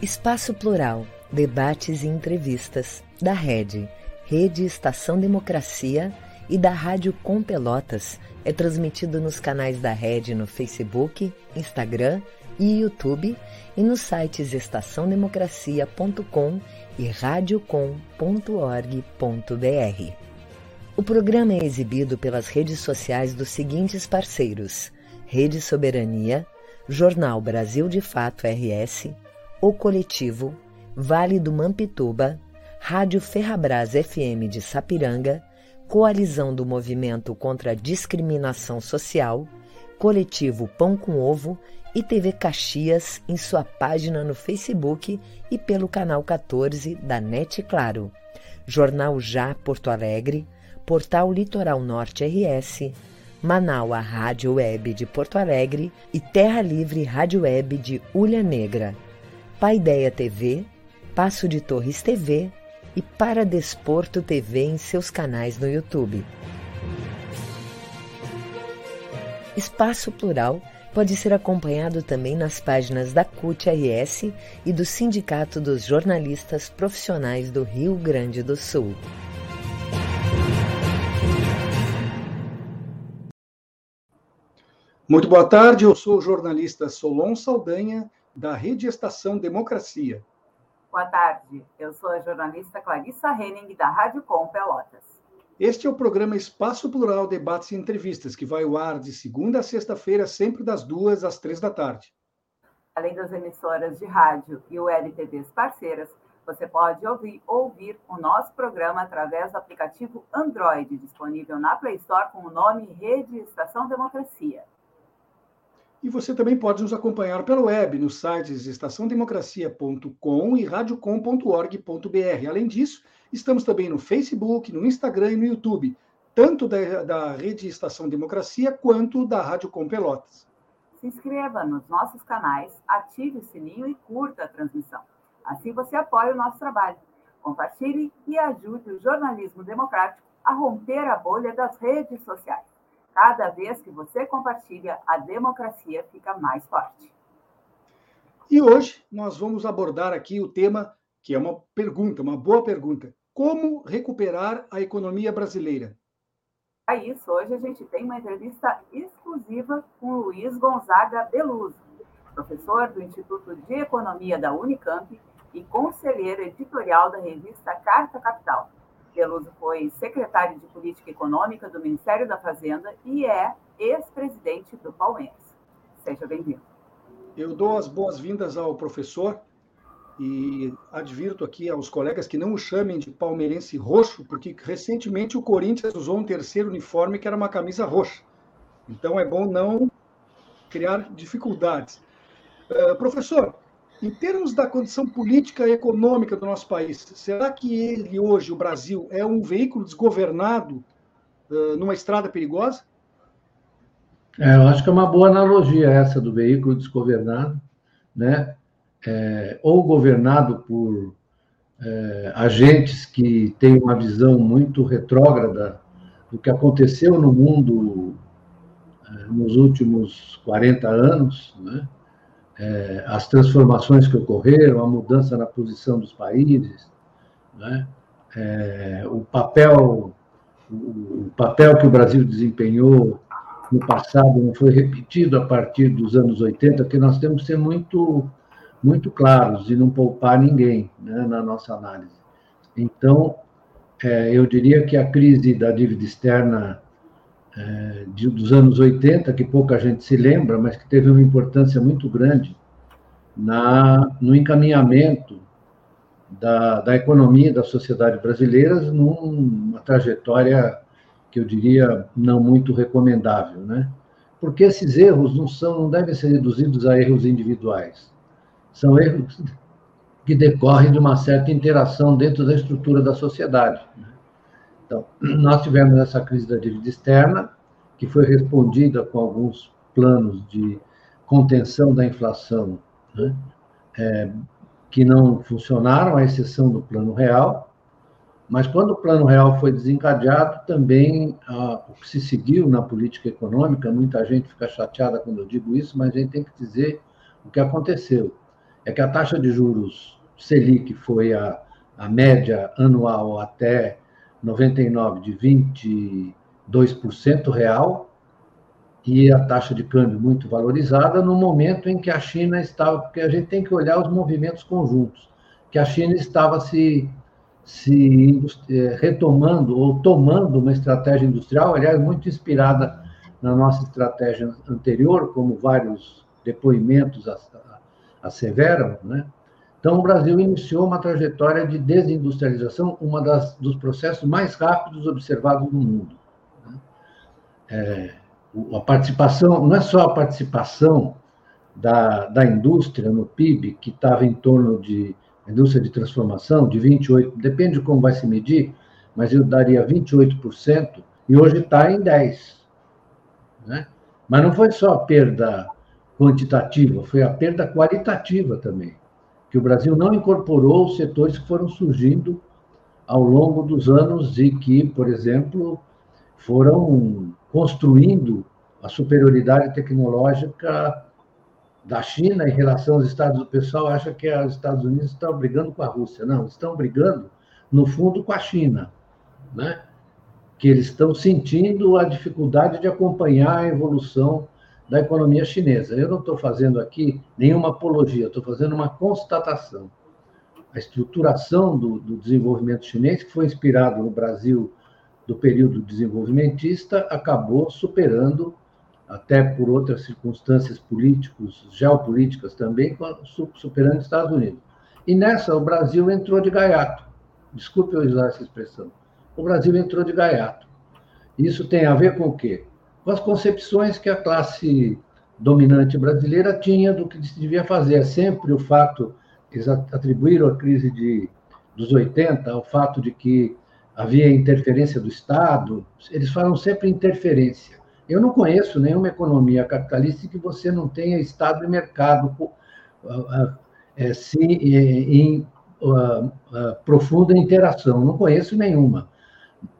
Espaço Plural, debates e entrevistas da Rede, Rede Estação Democracia e da Rádio Com Pelotas. É transmitido nos canais da Rede no Facebook, Instagram e YouTube e nos sites estaçãodemocracia.com e radiocom.org.br. O programa é exibido pelas redes sociais dos seguintes parceiros: Rede Soberania, Jornal Brasil de Fato RS, O Coletivo, Vale do Mampituba, Rádio Ferrabras FM de Sapiranga, Coalizão do Movimento contra a Discriminação Social, Coletivo Pão com Ovo e TV Caxias em sua página no Facebook e pelo canal 14 da NET Claro, Jornal Já Porto Alegre, Portal Litoral Norte RS, Manaua Rádio Web de Porto Alegre e Terra Livre Rádio Web de Ulha Negra, Paideia TV, Passo de Torres TV e Para Desporto TV em seus canais no YouTube. Espaço Plural pode ser acompanhado também nas páginas da CUT-RS e do Sindicato dos Jornalistas Profissionais do Rio Grande do Sul. Muito boa tarde, eu sou o jornalista Solon Saldanha, da Rede Estação Democracia. Boa tarde, eu sou a jornalista Clarissa Henning, da Rádio Com Pelotas. Este é o programa Espaço Plural Debates e Entrevistas, que vai ao ar de segunda a sexta-feira, sempre das duas às três da tarde. Além das emissoras de rádio e o LTVs parceiras, você pode ouvir, ouvir o nosso programa através do aplicativo Android, disponível na Play Store com o nome Rede Estação Democracia. E você também pode nos acompanhar pela web nos sites estaçãodemocracia.com e radiocom.org.br. Além disso, estamos também no Facebook, no Instagram e no YouTube, tanto da, da rede Estação Democracia quanto da Rádio Com Pelotas. Se inscreva nos nossos canais, ative o sininho e curta a transmissão. Assim você apoia o nosso trabalho. Compartilhe e ajude o jornalismo democrático a romper a bolha das redes sociais. Cada vez que você compartilha, a democracia fica mais forte. E hoje nós vamos abordar aqui o tema que é uma pergunta, uma boa pergunta. Como recuperar a economia brasileira? Para isso, hoje a gente tem uma entrevista exclusiva com Luiz Gonzaga Beluso, professor do Instituto de Economia da Unicamp e conselheiro editorial da revista Carta Capital. Peluso foi secretário de Política Econômica do Ministério da Fazenda e é ex-presidente do Palmeiras. Seja bem-vindo. Eu dou as boas-vindas ao professor e advirto aqui aos colegas que não o chamem de palmeirense roxo, porque recentemente o Corinthians usou um terceiro uniforme que era uma camisa roxa. Então é bom não criar dificuldades. Uh, professor, em termos da condição política e econômica do nosso país, será que ele hoje, o Brasil, é um veículo desgovernado uh, numa estrada perigosa? É, eu acho que é uma boa analogia essa do veículo desgovernado, né? É, ou governado por é, agentes que têm uma visão muito retrógrada do que aconteceu no mundo nos últimos 40 anos, né? É, as transformações que ocorreram, a mudança na posição dos países, né? é, o papel o papel que o Brasil desempenhou no passado não foi repetido a partir dos anos 80, que nós temos que ser muito muito claros e não poupar ninguém né, na nossa análise. Então, é, eu diria que a crise da dívida externa é, de, dos anos 80, que pouca gente se lembra, mas que teve uma importância muito grande na, no encaminhamento da, da economia da sociedade brasileira numa trajetória que eu diria não muito recomendável, né? Porque esses erros não são, não devem ser reduzidos a erros individuais. São erros que decorrem de uma certa interação dentro da estrutura da sociedade. Né? Então, nós tivemos essa crise da dívida externa, que foi respondida com alguns planos de contenção da inflação, né? é, que não funcionaram, à exceção do plano real, mas quando o plano real foi desencadeado, também o que se seguiu na política econômica, muita gente fica chateada quando eu digo isso, mas a gente tem que dizer o que aconteceu. é que a taxa de juros Selic foi a, a média anual até 99 de 22% real e a taxa de câmbio muito valorizada no momento em que a China estava, porque a gente tem que olhar os movimentos conjuntos, que a China estava se, se eh, retomando ou tomando uma estratégia industrial, aliás, muito inspirada na nossa estratégia anterior, como vários depoimentos asseveram, né? Então, o Brasil iniciou uma trajetória de desindustrialização, das, dos processos mais rápidos observados no mundo. Né? É, a participação, não é só a participação da, da indústria no PIB, que estava em torno de, indústria de transformação, de 28%, depende de como vai se medir, mas eu daria 28%, e hoje está em 10%. Né? Mas não foi só a perda quantitativa, foi a perda qualitativa também, que o Brasil não incorporou os setores que foram surgindo ao longo dos anos e que, por exemplo, foram construindo a superioridade tecnológica da China em relação aos Estados Unidos. O pessoal acha que os Estados Unidos estão brigando com a Rússia. Não, estão brigando, no fundo, com a China. Né? Que eles estão sentindo a dificuldade de acompanhar a evolução da economia chinesa. Eu não estou fazendo aqui nenhuma apologia, estou fazendo uma constatação. A estruturação do, do, desenvolvimento chinês, que foi inspirado no Brasil do período desenvolvimentista, acabou superando, até por outras circunstâncias políticos, geopolíticas também, superando os Estados Unidos. E nessa, o Brasil entrou de gaiato. Desculpe eu usar essa expressão. O Brasil entrou de gaiato. Isso tem a ver com o quê? com as concepções que a classe dominante brasileira tinha do que se devia fazer. É sempre o fato, eles atribuíram a crise de, dos 80 ao fato de que havia interferência do Estado, eles falam sempre interferência. Eu não conheço nenhuma economia capitalista que você não tenha Estado e mercado é, sim, em, uh, uh, profunda interação. Não conheço nenhuma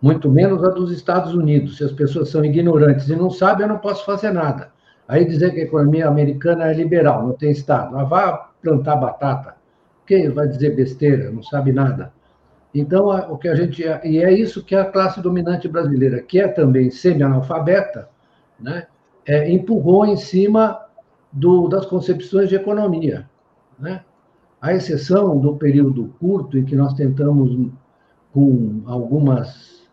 muito menos a dos Estados Unidos. Se as pessoas são ignorantes e não sabem, eu não posso fazer nada. Aí dizer que a economia americana é liberal, não tem Estado. Mas vá plantar batata. Quem vai dizer besteira? Não sabe nada. Então, o que a gente. E é isso que a classe dominante brasileira, que é também semi-analfabeta, né, é, empurrou em cima do, das concepções de economia. Né? A exceção do período curto em que nós tentamos com algumas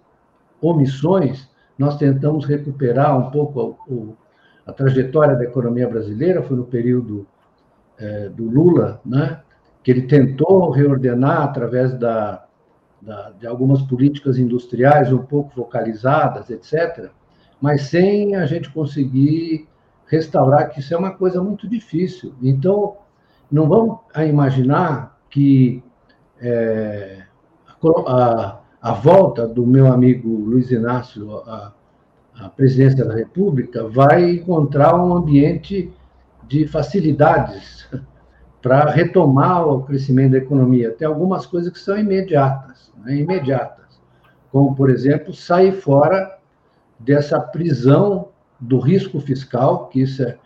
omissões, nós tentamos recuperar um pouco a, a trajetória da economia brasileira, foi no período é, do Lula, né, que ele tentou reordenar através da, da, de algumas políticas industriais um pouco focalizadas, etc., mas sem a gente conseguir restaurar, que isso é uma coisa muito difícil. Então, não vamos imaginar que é, a, a volta do meu amigo Luiz Inácio à, à presidência da República vai encontrar um ambiente de facilidades para retomar o crescimento da economia. Tem algumas coisas que são imediatas, né? imediatas, como, por exemplo, sair fora dessa prisão do risco fiscal, que isso é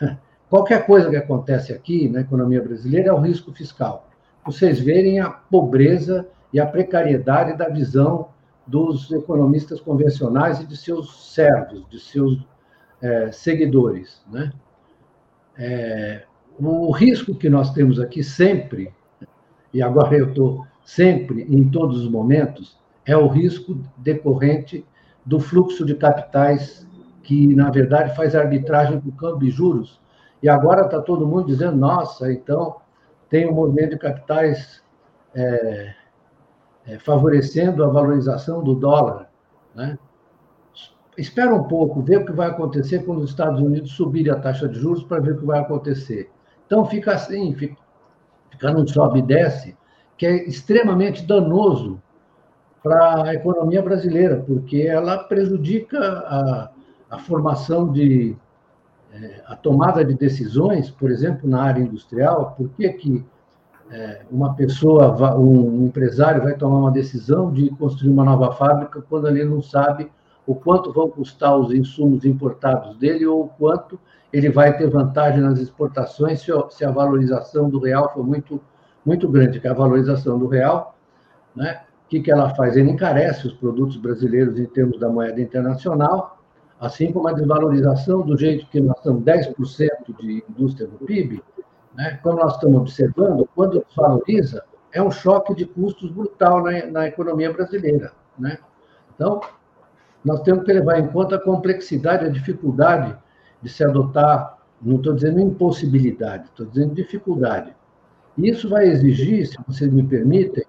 qualquer coisa que acontece aqui na economia brasileira é o risco fiscal. Vocês verem a pobreza e a precariedade da visão dos economistas convencionais e de seus servos, de seus é, seguidores. Né? É, o risco que nós temos aqui sempre, e agora eu estou sempre, em todos os momentos, é o risco decorrente do fluxo de capitais que, na verdade, faz arbitragem com câmbio e juros. E agora está todo mundo dizendo, nossa, então tem um movimento de capitais é, é, favorecendo a valorização do dólar. Né? Espera um pouco, vê o que vai acontecer quando os Estados Unidos subirem a taxa de juros para ver o que vai acontecer. Então fica assim, fica, fica num sobe e desce, que é extremamente danoso para a economia brasileira, porque ela prejudica a, a formação de é, a tomada de decisões, por exemplo, na área industrial. Por que, que é, uma pessoa, um empresário vai tomar uma decisão de construir uma nova fábrica quando ele não sabe o quanto vão custar os insumos importados dele ou o quanto ele vai ter vantagem nas exportações se a valorização do real for muito, muito grande, que a valorização do real, né, que, que ela faz? Ele encarece os produtos brasileiros em termos da moeda internacional, assim como a desvalorização do jeito que nós estamos 10% de indústria do PIB, né, como nós estamos observando, quando desvaloriza, é um choque de custos brutal na, na economia brasileira. Né? Então, nós temos que levar em conta a complexidade, a dificuldade de se adotar, não estou dizendo impossibilidade, estou dizendo dificuldade. Isso vai exigir, se vocês me permitem,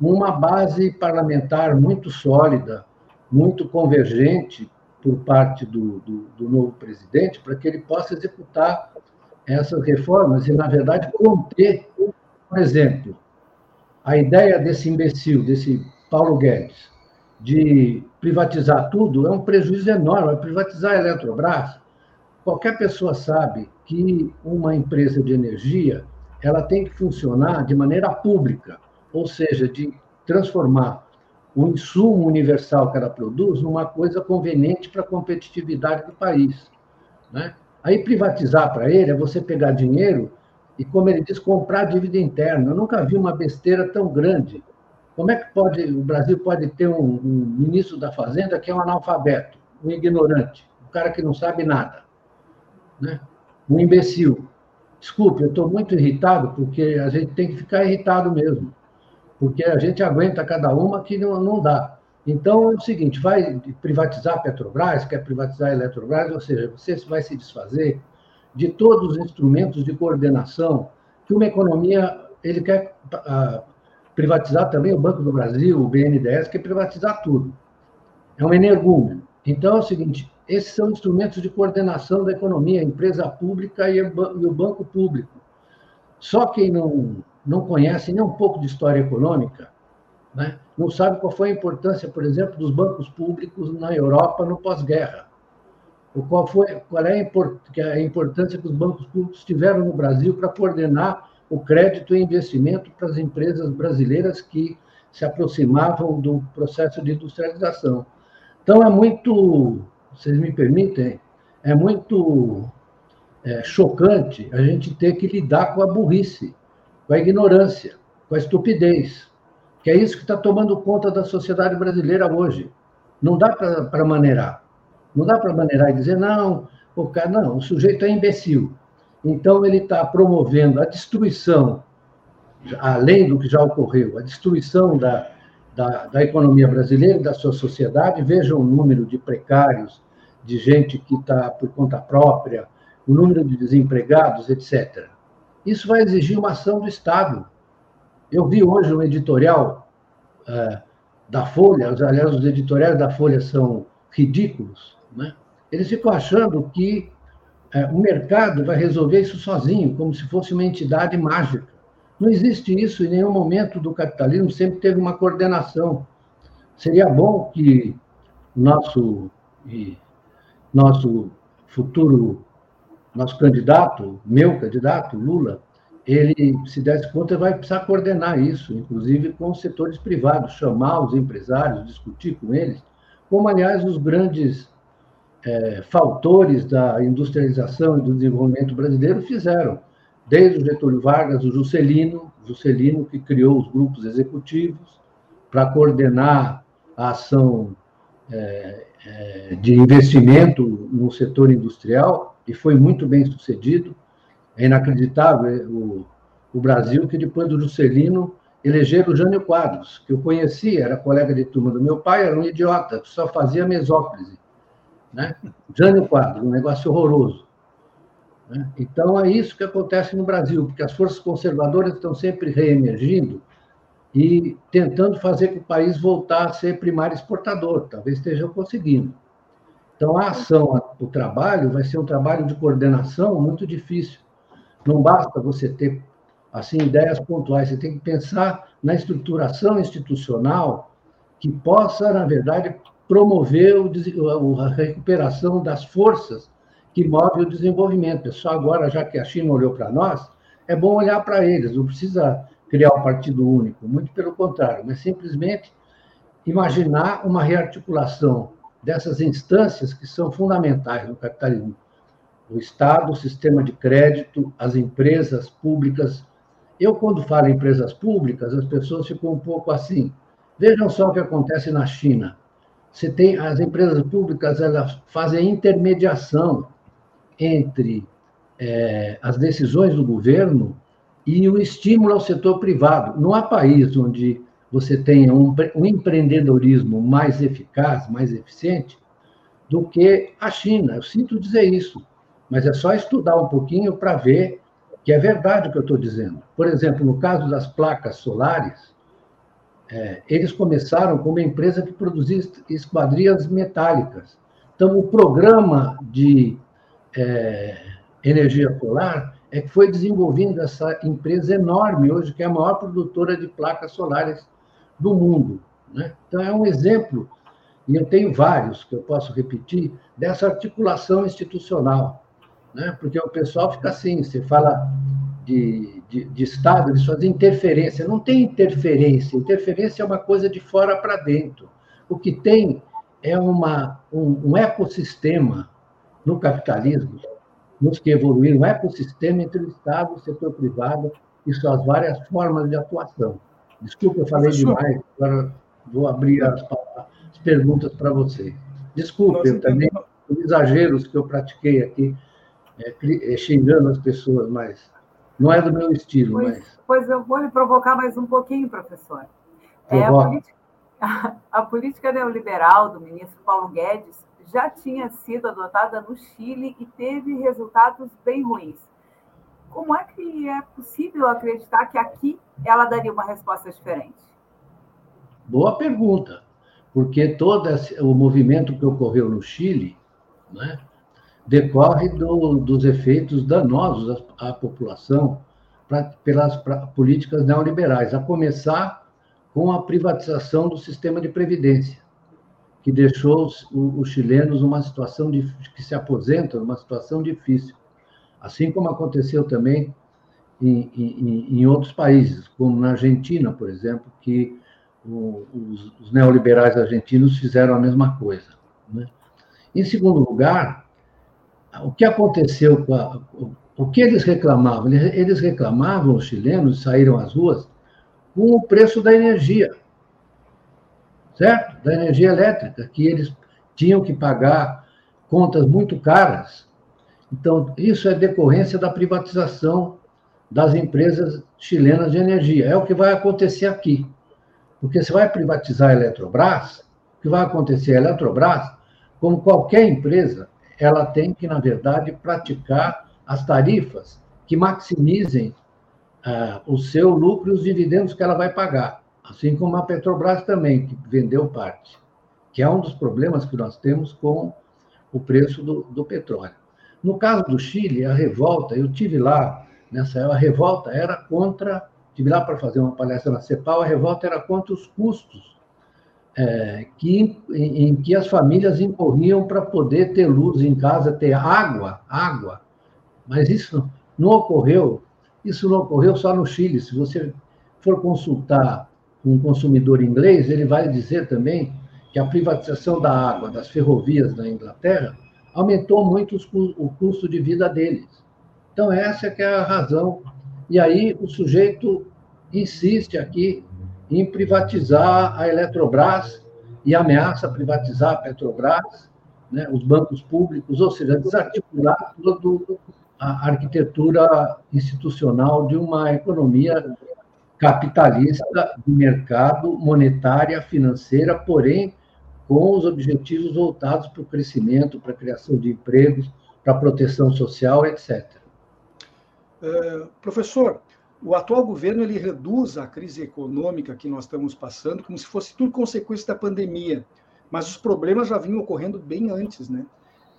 uma base parlamentar muito sólida, muito convergente por parte do, do, do novo presidente, para que ele possa executar essas reformas e, na verdade, conter, por exemplo, a ideia desse imbecil, desse Paulo Guedes, de privatizar tudo é um prejuízo enorme. Privatizar a Eletrobras, qualquer pessoa sabe que uma empresa de energia ela tem que funcionar de maneira pública, ou seja, de transformar o insumo universal que ela produz numa coisa conveniente para a competitividade do país. Né? Aí privatizar para ele é você pegar dinheiro e, como ele diz, comprar dívida interna. Eu nunca vi uma besteira tão grande como é que pode, o Brasil pode ter um, um ministro da Fazenda que é um analfabeto, um ignorante, um cara que não sabe nada, né? um imbecil? Desculpe, eu estou muito irritado, porque a gente tem que ficar irritado mesmo, porque a gente aguenta cada uma que não, não dá. Então é o seguinte: vai privatizar a Petrobras, quer privatizar a Eletrobras, ou seja, você vai se desfazer de todos os instrumentos de coordenação que uma economia ele quer uh, privatizar também o Banco do Brasil, o BNDES, quer privatizar tudo. É um energúmeno. Então é o seguinte: esses são instrumentos de coordenação da economia, a empresa pública e o banco público. Só quem não, não conhece nem um pouco de história econômica, né, não sabe qual foi a importância, por exemplo, dos bancos públicos na Europa no pós-guerra. Qual, foi, qual é a importância que os bancos públicos tiveram no Brasil para coordenar o crédito e investimento para as empresas brasileiras que se aproximavam do processo de industrialização. Então, é muito, vocês me permitem, é muito é, chocante a gente ter que lidar com a burrice, com a ignorância, com a estupidez, que é isso que está tomando conta da sociedade brasileira hoje. Não dá para maneirar. Não dá para maneirar e dizer, não, o cara, não, o sujeito é imbecil. Então, ele está promovendo a destruição, além do que já ocorreu, a destruição da, da, da economia brasileira, da sua sociedade. Vejam o número de precários, de gente que está por conta própria, o número de desempregados, etc. Isso vai exigir uma ação do Estado. Eu vi hoje um editorial uh, da Folha, aliás, os editoriais da Folha são ridículos, né? eles ficam achando que é, o mercado vai resolver isso sozinho, como se fosse uma entidade mágica. Não existe isso em nenhum momento do capitalismo, sempre teve uma coordenação. Seria bom que nosso, nosso futuro, nosso candidato, meu candidato, Lula, ele se desse conta, vai precisar coordenar isso, inclusive com os setores privados, chamar os empresários, discutir com eles, como, aliás, os grandes é, fautores da industrialização e do desenvolvimento brasileiro fizeram, desde o Getúlio Vargas, o Juscelino, Juscelino que criou os grupos executivos para coordenar a ação é, é, de investimento no setor industrial e foi muito bem sucedido. É inacreditável é, o, o Brasil que depois do Juscelino elegeram o Jânio Quadros, que eu conhecia, era colega de turma do meu pai, era um idiota, que só fazia mesóclise né? Jânio Quadros, um negócio horroroso. Né? Então, é isso que acontece no Brasil, porque as forças conservadoras estão sempre reemergindo e tentando fazer com o país voltar a ser primário exportador, talvez estejam conseguindo. Então, a ação, o trabalho, vai ser um trabalho de coordenação muito difícil. Não basta você ter assim ideias pontuais, você tem que pensar na estruturação institucional que possa, na verdade, promover a recuperação das forças que movem o desenvolvimento. É só agora, já que a China olhou para nós, é bom olhar para eles, não precisa criar um partido único, muito pelo contrário, mas simplesmente imaginar uma rearticulação dessas instâncias que são fundamentais no capitalismo. O Estado, o sistema de crédito, as empresas públicas. Eu, quando falo em empresas públicas, as pessoas ficam um pouco assim. Vejam só o que acontece na China. Você tem as empresas públicas, elas fazem intermediação entre é, as decisões do governo e o estímulo ao setor privado. Não há país onde você tenha um, um empreendedorismo mais eficaz, mais eficiente, do que a China. Eu sinto dizer isso, mas é só estudar um pouquinho para ver que é verdade o que eu estou dizendo. Por exemplo, no caso das placas solares, é, eles começaram com uma empresa que produzia esquadrias metálicas. Então, o programa de é, energia solar é que foi desenvolvendo essa empresa enorme hoje, que é a maior produtora de placas solares do mundo. Né? Então, é um exemplo, e eu tenho vários que eu posso repetir, dessa articulação institucional. Né? Porque o pessoal fica assim, você fala de, de, de Estado, eles fazem interferência. Não tem interferência, interferência é uma coisa de fora para dentro. O que tem é uma, um, um ecossistema no capitalismo, nos que evoluíram, um ecossistema entre o Estado, o setor privado e suas várias formas de atuação. Desculpa, eu falei Professor, demais, agora vou abrir as, as perguntas para vocês. Desculpe, eu também, os exageros que eu pratiquei aqui, é, é, xingando as pessoas, mas não é do meu estilo. Pois, mas... pois eu vou lhe provocar mais um pouquinho, professor. É, a, política, a política neoliberal do ministro Paulo Guedes já tinha sido adotada no Chile e teve resultados bem ruins. Como é que é possível acreditar que aqui ela daria uma resposta diferente? Boa pergunta, porque todo esse, o movimento que ocorreu no Chile né, decorre do, dos efeitos danosos à, à população pra, pelas pra, políticas neoliberais, a começar com a privatização do sistema de previdência, que deixou os, os chilenos numa situação de, que se aposentam numa situação difícil. Assim como aconteceu também em, em, em outros países, como na Argentina, por exemplo, que o, os, os, neoliberais argentinos fizeram a mesma coisa. Né? Em segundo lugar, o que aconteceu com a, o, que eles reclamavam? Eles reclamavam, os chilenos saíram às ruas com o preço da energia, certo? Da energia elétrica, que eles tinham que pagar contas muito caras então, isso é decorrência da privatização das empresas chilenas de energia. É o que vai acontecer aqui. Porque você vai privatizar a Eletrobras, o que vai acontecer? A Eletrobras, como qualquer empresa, ela tem que, na verdade, praticar as tarifas que maximizem uh, o seu lucro e os dividendos que ela vai pagar. Assim como a Petrobras também, que vendeu parte, que é um dos problemas que nós temos com o preço do, do petróleo. No caso do Chile, a revolta, eu tive lá nessa a revolta era contra, tive lá para fazer uma palestra na CEPAL, a revolta era contra os custos é, que, em, em, que as famílias incorriam para poder ter luz em casa, ter água, água. Mas isso não ocorreu, isso não ocorreu só no Chile. Se você for consultar um consumidor inglês, ele vai dizer também que a privatização da água, das ferrovias na Inglaterra, aumentou muito o custo de vida deles. Então, essa é que é a razão. E aí o sujeito insiste aqui em privatizar a Eletrobras e ameaça privatizar a Petrobras, né, os bancos públicos, ou seja, desarticular toda a arquitetura institucional de uma economia capitalista de mercado, monetária, financeira, porém com os objetivos voltados para o crescimento, para a criação de empregos, para a proteção social, etc. É, professor, o atual governo ele reduz a crise econômica que nós estamos passando como se fosse tudo consequência da pandemia, mas os problemas já vinham ocorrendo bem antes, né?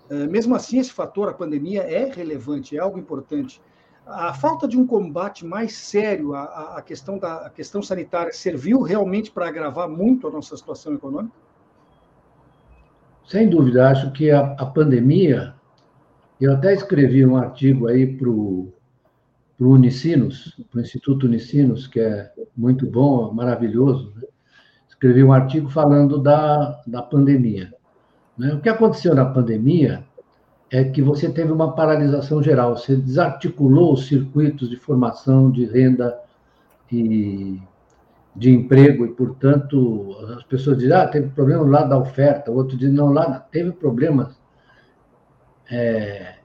É, mesmo assim, esse fator, a pandemia, é relevante, é algo importante. A falta de um combate mais sério à, questão da à questão sanitária serviu realmente para agravar muito a nossa situação econômica? Sem dúvida, acho que a, a pandemia, eu até escrevi um artigo aí para o Unicinos, para o Instituto Unicinos, que é muito bom, maravilhoso. Né? Escrevi um artigo falando da, da pandemia. Né? O que aconteceu na pandemia é que você teve uma paralisação geral, você desarticulou os circuitos de formação de renda e de emprego, e, portanto, as pessoas dizem, ah, teve problema lá da oferta, o outro diz, não, lá teve problemas é,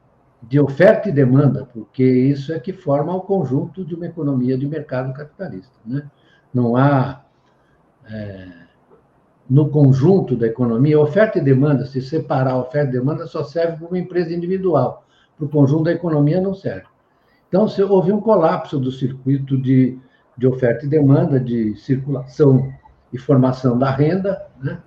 de oferta e demanda, porque isso é que forma o conjunto de uma economia de mercado capitalista. Né? Não há, é, no conjunto da economia, oferta e demanda, se separar oferta e demanda, só serve para uma empresa individual, para o conjunto da economia não serve. Então, houve um colapso do circuito de, de oferta e demanda, de circulação e formação da renda, né?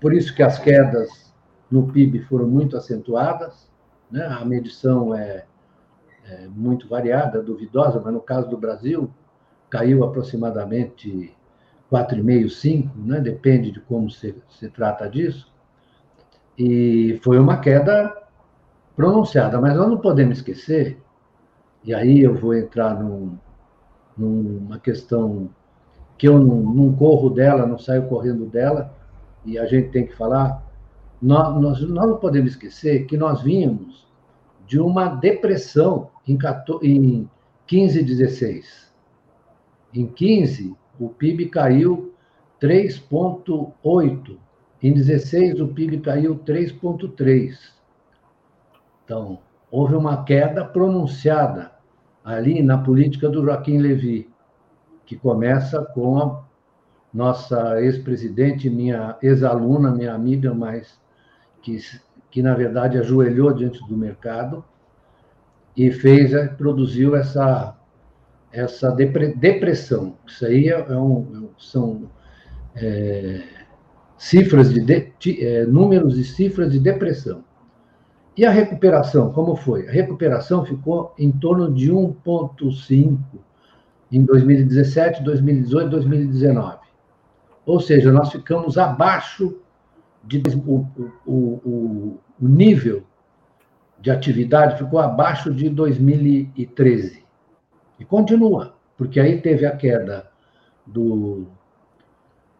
por isso que as quedas no PIB foram muito acentuadas, né? a medição é, é muito variada, duvidosa, mas no caso do Brasil, caiu aproximadamente 4,5, 5, né? depende de como se, se trata disso, e foi uma queda pronunciada, mas nós não podemos esquecer, e aí eu vou entrar num, numa questão que eu não, não, corro dela, não saio correndo dela, e a gente tem que falar, nós, nós, nós não podemos esquecer que nós vínhamos de uma depressão em, 14, em 15 e 16. Em 15, o PIB caiu 3,8. Em 16, o PIB caiu 3,3. Então, houve uma queda pronunciada ali na política do Joaquim Levy, que começa com a nossa ex-presidente, minha ex-aluna, minha amiga, mas que, que na verdade ajoelhou diante do mercado e fez, produziu essa essa depressão. Isso aí é, é um, são é, cifras de, de é, números e cifras de depressão. E a recuperação, como foi? A recuperação ficou em torno de 1,5 em 2017, 2018, 2019. Ou seja, nós ficamos abaixo de o, o, o, o nível de atividade ficou abaixo de 2013. E continua, porque aí teve a queda do,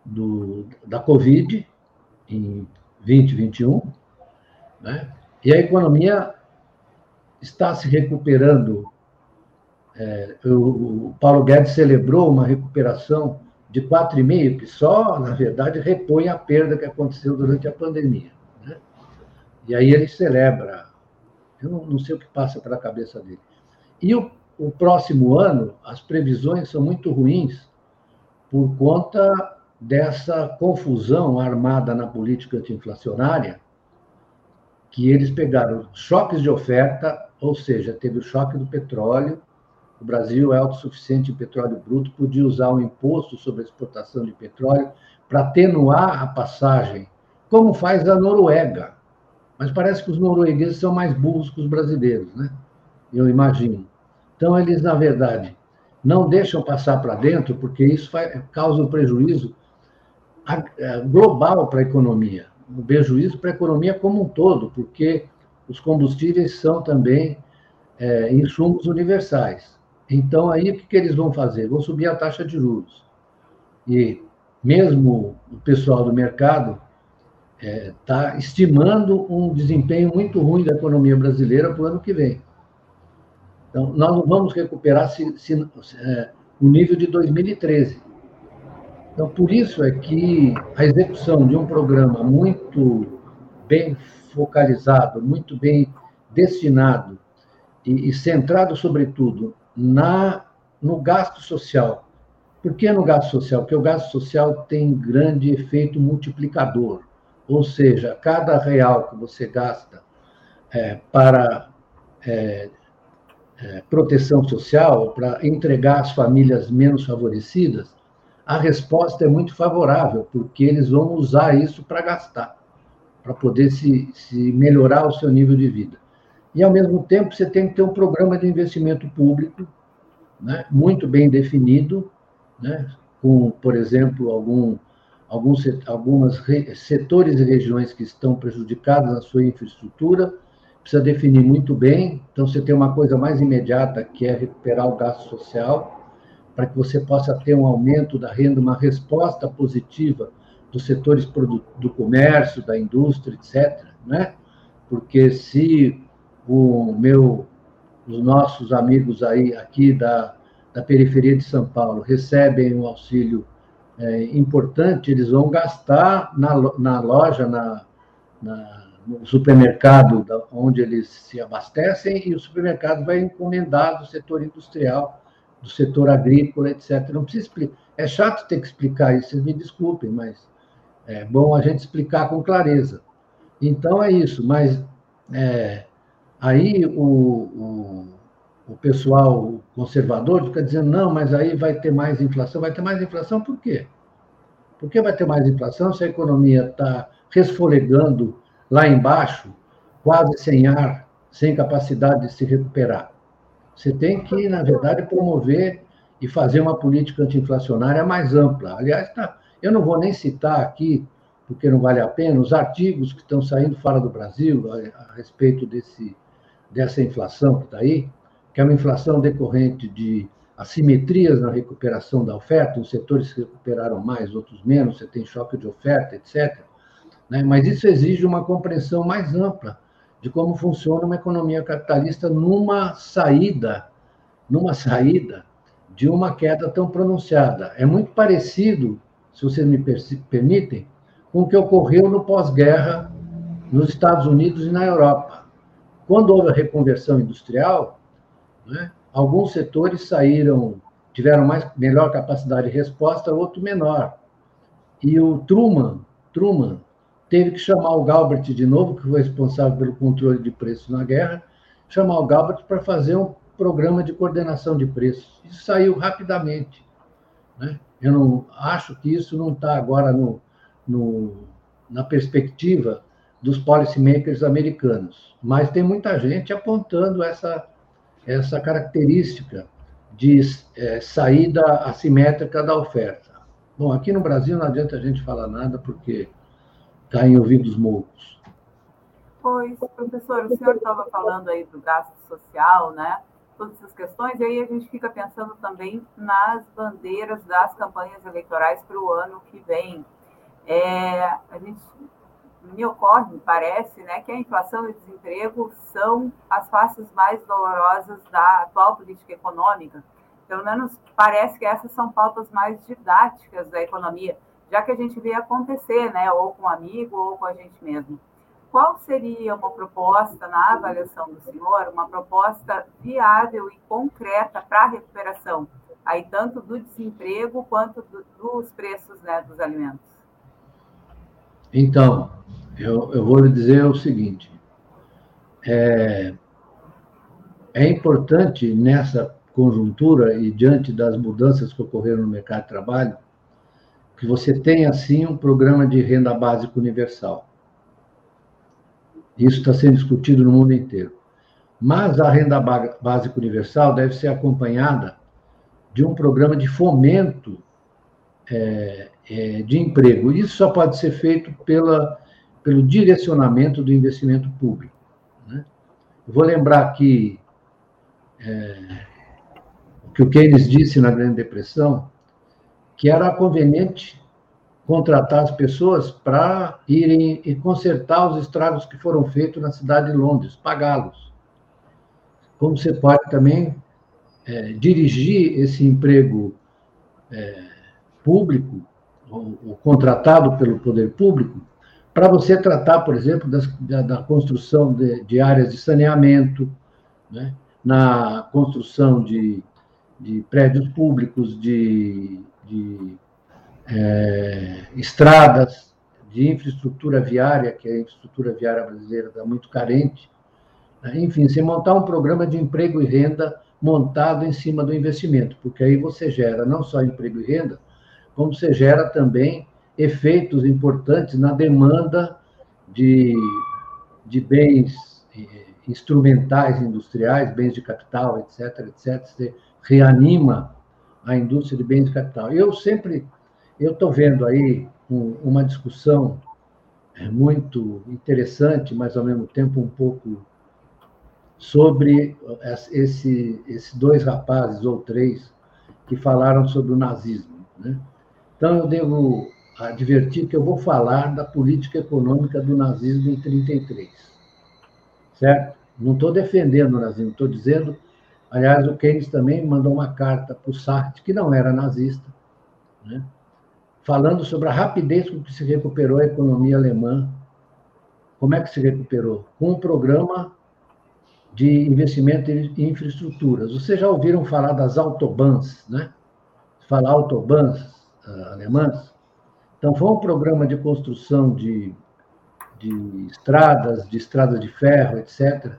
do, da Covid em 2021, né? E a economia está se recuperando. É, o, o Paulo Guedes celebrou uma recuperação de 4,5, que só, na verdade, repõe a perda que aconteceu durante a pandemia. Né? E aí ele celebra. Eu não, não sei o que passa pela cabeça dele. E o o próximo ano, as previsões são muito ruins por conta dessa confusão armada na política anti-inflacionária, que eles pegaram choques de oferta, ou seja, teve o choque do petróleo, o Brasil é autossuficiente em petróleo bruto, podia usar o imposto sobre a exportação de petróleo para atenuar a passagem, como faz a Noruega. Mas parece que os noruegueses são mais burros que os brasileiros, né? Eu imagino. Então, eles, na verdade, não deixam passar para dentro, porque isso faz, causa um prejuízo global para a economia, um prejuízo para a economia como um todo, porque os combustíveis são também é, insumos universais. Então, aí, o que, que eles vão fazer? Vão subir a taxa de juros. E mesmo o pessoal do mercado está é, estimando um desempenho muito ruim da economia brasileira para o ano que vem. Então, nós não vamos recuperar se, se, é, o nível de 2013. Então, por isso é que a execução de um programa muito bem focalizado, muito bem destinado e, e centrado, sobretudo, na, no gasto social. Por que no gasto social? Porque o gasto social tem grande efeito multiplicador. Ou seja, cada real que você gasta é, para é, é, proteção social, para entregar às famílias menos favorecidas, a resposta é muito favorável, porque eles vão usar isso para gastar, para poder se, se melhorar o seu nível de vida. E, ao mesmo tempo, você tem que ter um programa de investimento público né, muito bem definido, né, com, por exemplo, algum, alguns algumas setores e regiões que estão prejudicados na sua infraestrutura, precisa definir muito bem. Então, você tem uma coisa mais imediata, que é recuperar o gasto social, para que você possa ter um aumento da renda, uma resposta positiva dos setores do comércio, da indústria, etc. Né? Porque se o meu, os nossos amigos aí aqui da, da periferia de São Paulo recebem um auxílio é, importante, eles vão gastar na, na loja, na, na, no supermercado onde eles se abastecem, e o supermercado vai encomendar do setor industrial, do setor agrícola, etc. Não precisa explicar. É chato ter que explicar isso, vocês me desculpem, mas é bom a gente explicar com clareza. Então é isso, mas é, aí o, o, o, pessoal conservador fica dizendo, não, mas aí vai ter mais inflação. Vai ter mais inflação por quê? Por que vai ter mais inflação se a economia está resfolegando lá embaixo, quase sem ar, sem capacidade de se recuperar? Você tem que, na verdade, promover e fazer uma política anti-inflacionária mais ampla. Aliás, tá, eu não vou nem citar aqui, porque não vale a pena, os artigos que estão saindo fora do Brasil a, a respeito desse, dessa inflação que está aí, que é uma inflação decorrente de assimetrias na recuperação da oferta, os setores se recuperaram mais, outros menos, você tem choque de oferta, etc. Né? Mas isso exige uma compreensão mais ampla de como funciona uma economia capitalista numa saída, numa saída de uma queda tão pronunciada. É muito parecido, se vocês me permitem, com o que ocorreu no pós-guerra nos Estados Unidos e na Europa. Quando houve a reconversão industrial, né, alguns setores saíram, tiveram mais, melhor capacidade de resposta, outro menor. E o Truman, Truman teve que chamar o Galbraith de novo, que foi responsável pelo controle de preços na guerra, chamar o Galbraith para fazer um programa de coordenação de preços. Isso saiu rapidamente. Né? Eu não acho que isso não está agora no, no, na perspectiva dos policymakers americanos, mas tem muita gente apontando essa, essa característica de é, saída assimétrica da oferta. Bom, aqui no Brasil não adianta a gente falar nada porque está em ouvidos moucos. Pois, professor, o senhor estava falando aí do gasto social, né? todas essas questões, e aí a gente fica pensando também nas bandeiras das campanhas eleitorais para o ano que vem. É, a gente me ocorre, me parece, né, que a inflação e o desemprego são as faces mais dolorosas da atual política econômica. Pelo menos parece que essas são pautas mais didáticas da economia, já que a gente vê acontecer, né, ou com um amigo ou com a gente mesmo qual seria uma proposta, na avaliação do senhor, uma proposta viável e concreta para a recuperação, aí tanto do desemprego quanto do, dos preços né, dos alimentos? Então, eu, eu vou lhe dizer o seguinte: é, é importante nessa conjuntura e diante das mudanças que ocorreram no mercado de trabalho, que você tenha, assim, um programa de renda básica universal. Isso está sendo discutido no mundo inteiro. Mas a renda básica universal deve ser acompanhada de um programa de fomento é, é, de emprego. Isso só pode ser feito pela, pelo direcionamento do investimento público. Né? vou lembrar aqui é, o que o Keynes disse na Grande Depressão, que era conveniente contratar as pessoas para irem e consertar os estragos que foram feitos na cidade de Londres, pagá-los. Como você pode também é, dirigir esse emprego é, público, ou, ou, contratado pelo poder público, para você tratar, por exemplo, das, da, da, construção de, de, áreas de saneamento, né? na construção de, de prédios públicos, de, de é, estradas, de infraestrutura viária, que a infraestrutura viária brasileira está muito carente. Né? Enfim, você montar um programa de emprego e renda montado em cima do investimento, porque aí você gera não só emprego e renda, como você gera também efeitos importantes na demanda de, de bens eh, instrumentais industriais, bens de capital, etc., etc. Você reanima a indústria de bens de capital. Eu sempre eu estou vendo aí um, uma discussão é, muito interessante, mas ao mesmo tempo um pouco sobre esse, esses dois rapazes ou três que falaram sobre o nazismo. Né? Então eu devo advertir que eu vou falar da política econômica do nazismo em 33. Certo? Não estou defendendo o nazismo, estou dizendo. Aliás, o Keynes também mandou uma carta para o Sartre, que não era nazista, né? falando sobre a rapidez com que se recuperou a economia alemã. Como é que se recuperou? Com um programa de investimento em infraestruturas. Vocês já ouviram falar das autobahns, né? Falar autobahns uh, alemãs? Então, foi um programa de construção de, de estradas, de estradas de ferro, etc.,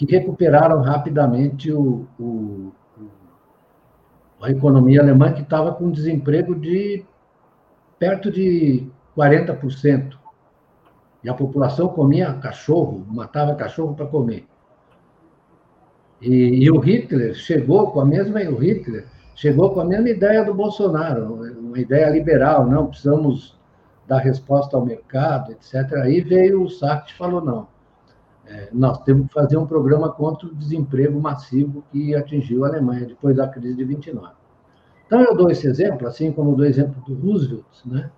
que recuperaram rapidamente o, o, a economia alemã, que estava com desemprego de perto de 40%. E a população comia cachorro, matava cachorro para comer. E, e, o Hitler chegou com a mesma o Hitler chegou com a mesma ideia do Bolsonaro, uma ideia liberal, não precisamos dar resposta ao mercado, etc. Aí veio o Sartre e falou não, é, nós temos que fazer um programa contra o desemprego massivo que atingiu a Alemanha depois da crise de 29. Então eu dou esse exemplo, assim como dou exemplo do Roosevelt, né?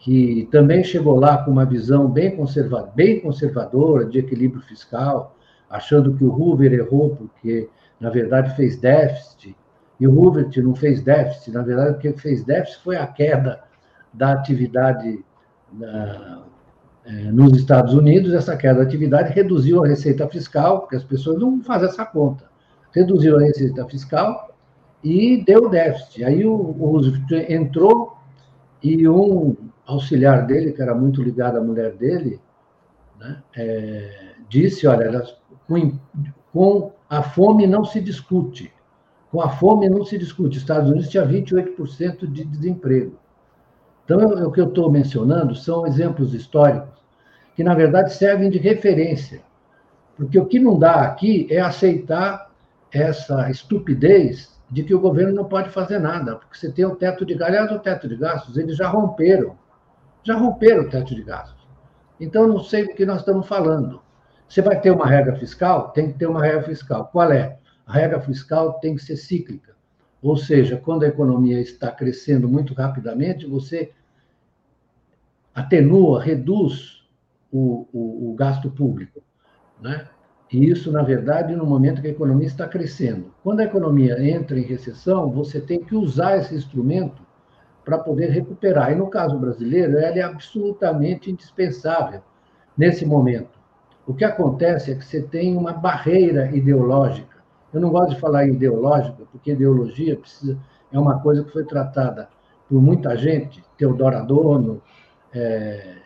que também chegou lá com uma visão bem, conserva bem conservadora de equilíbrio fiscal, achando que o Hoover errou porque, na verdade, fez déficit, e o Hoover não fez déficit, na verdade, o que fez déficit foi a queda da atividade é, nos Estados Unidos, essa queda da atividade reduziu a receita fiscal, porque as pessoas não fazem essa conta, reduziu a receita fiscal e deu déficit. Aí o, o entrou e um auxiliar dele, que era muito ligado à mulher dele, né, é, disse, olha, com, com a fome não se discute. Com a fome não se discute. Os Estados Unidos tinha 28% de desemprego. Então, o que eu estou mencionando são exemplos históricos que, na verdade, servem de referência. Porque o que não dá aqui é aceitar essa estupidez de que o governo não pode fazer nada, porque você tem o teto de gastos. Aliás, o teto de gastos, eles já romperam. Já romperam o teto de gastos. Então, não sei do que nós estamos falando. Você vai ter uma regra fiscal? Tem que ter uma regra fiscal. Qual é? A regra fiscal tem que ser cíclica. Ou seja, quando a economia está crescendo muito rapidamente, você atenua, reduz o, o, o gasto público. Né? E isso, na verdade, no momento que a economia está crescendo. Quando a economia entra em recessão, você tem que usar esse instrumento para poder recuperar. E no caso brasileiro, ele é absolutamente indispensável nesse momento. O que acontece é que você tem uma barreira ideológica. Eu não gosto de falar ideológica, porque ideologia precisa, é uma coisa que foi tratada por muita gente, Teodoro Adorno, é,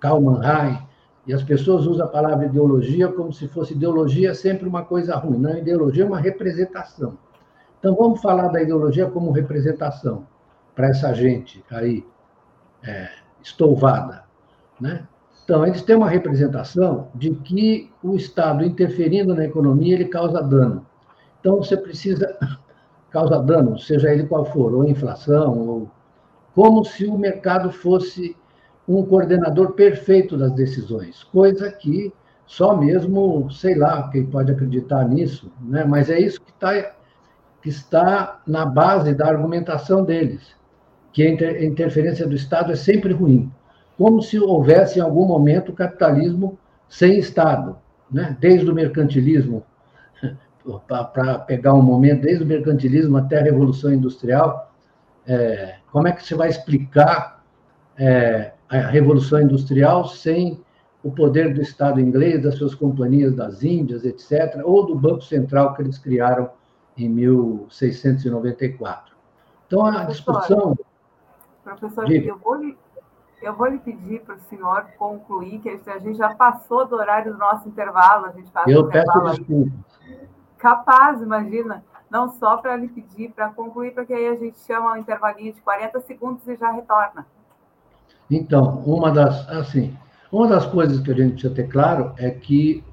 Karl Mannheim, e as pessoas usam a palavra ideologia como se fosse ideologia sempre uma coisa ruim. Não, ideologia é uma representação. Então vamos falar da ideologia como representação para essa gente aí é, estouvada, né? Então, eles têm uma representação de que o Estado interferindo na economia, ele causa dano. Então, você precisa causa dano, seja ele qual for, ou inflação, ou como se o mercado fosse um coordenador perfeito das decisões, coisa que só mesmo, sei lá, quem pode acreditar nisso, né? mas é isso que, tá, que está na base da argumentação deles, que a interferência do Estado é sempre ruim como se houvesse em algum momento capitalismo sem Estado, né? desde o mercantilismo, para pegar um momento, desde o mercantilismo até a Revolução Industrial, é, como é que você vai explicar é, a Revolução Industrial sem o poder do Estado inglês, das suas companhias das Índias, etc., ou do Banco Central que eles criaram em 1694. Então, a discussão. Professor, de... eu vou lhe eu vou lhe pedir para o senhor concluir, que a gente já passou do horário do nosso intervalo. A gente faz eu peço desculpas. Capaz, imagina. Não só para lhe pedir para concluir, porque aí a gente chama um intervalinho de 40 segundos e já retorna. Então, uma das, assim, uma das coisas que a gente precisa ter claro é que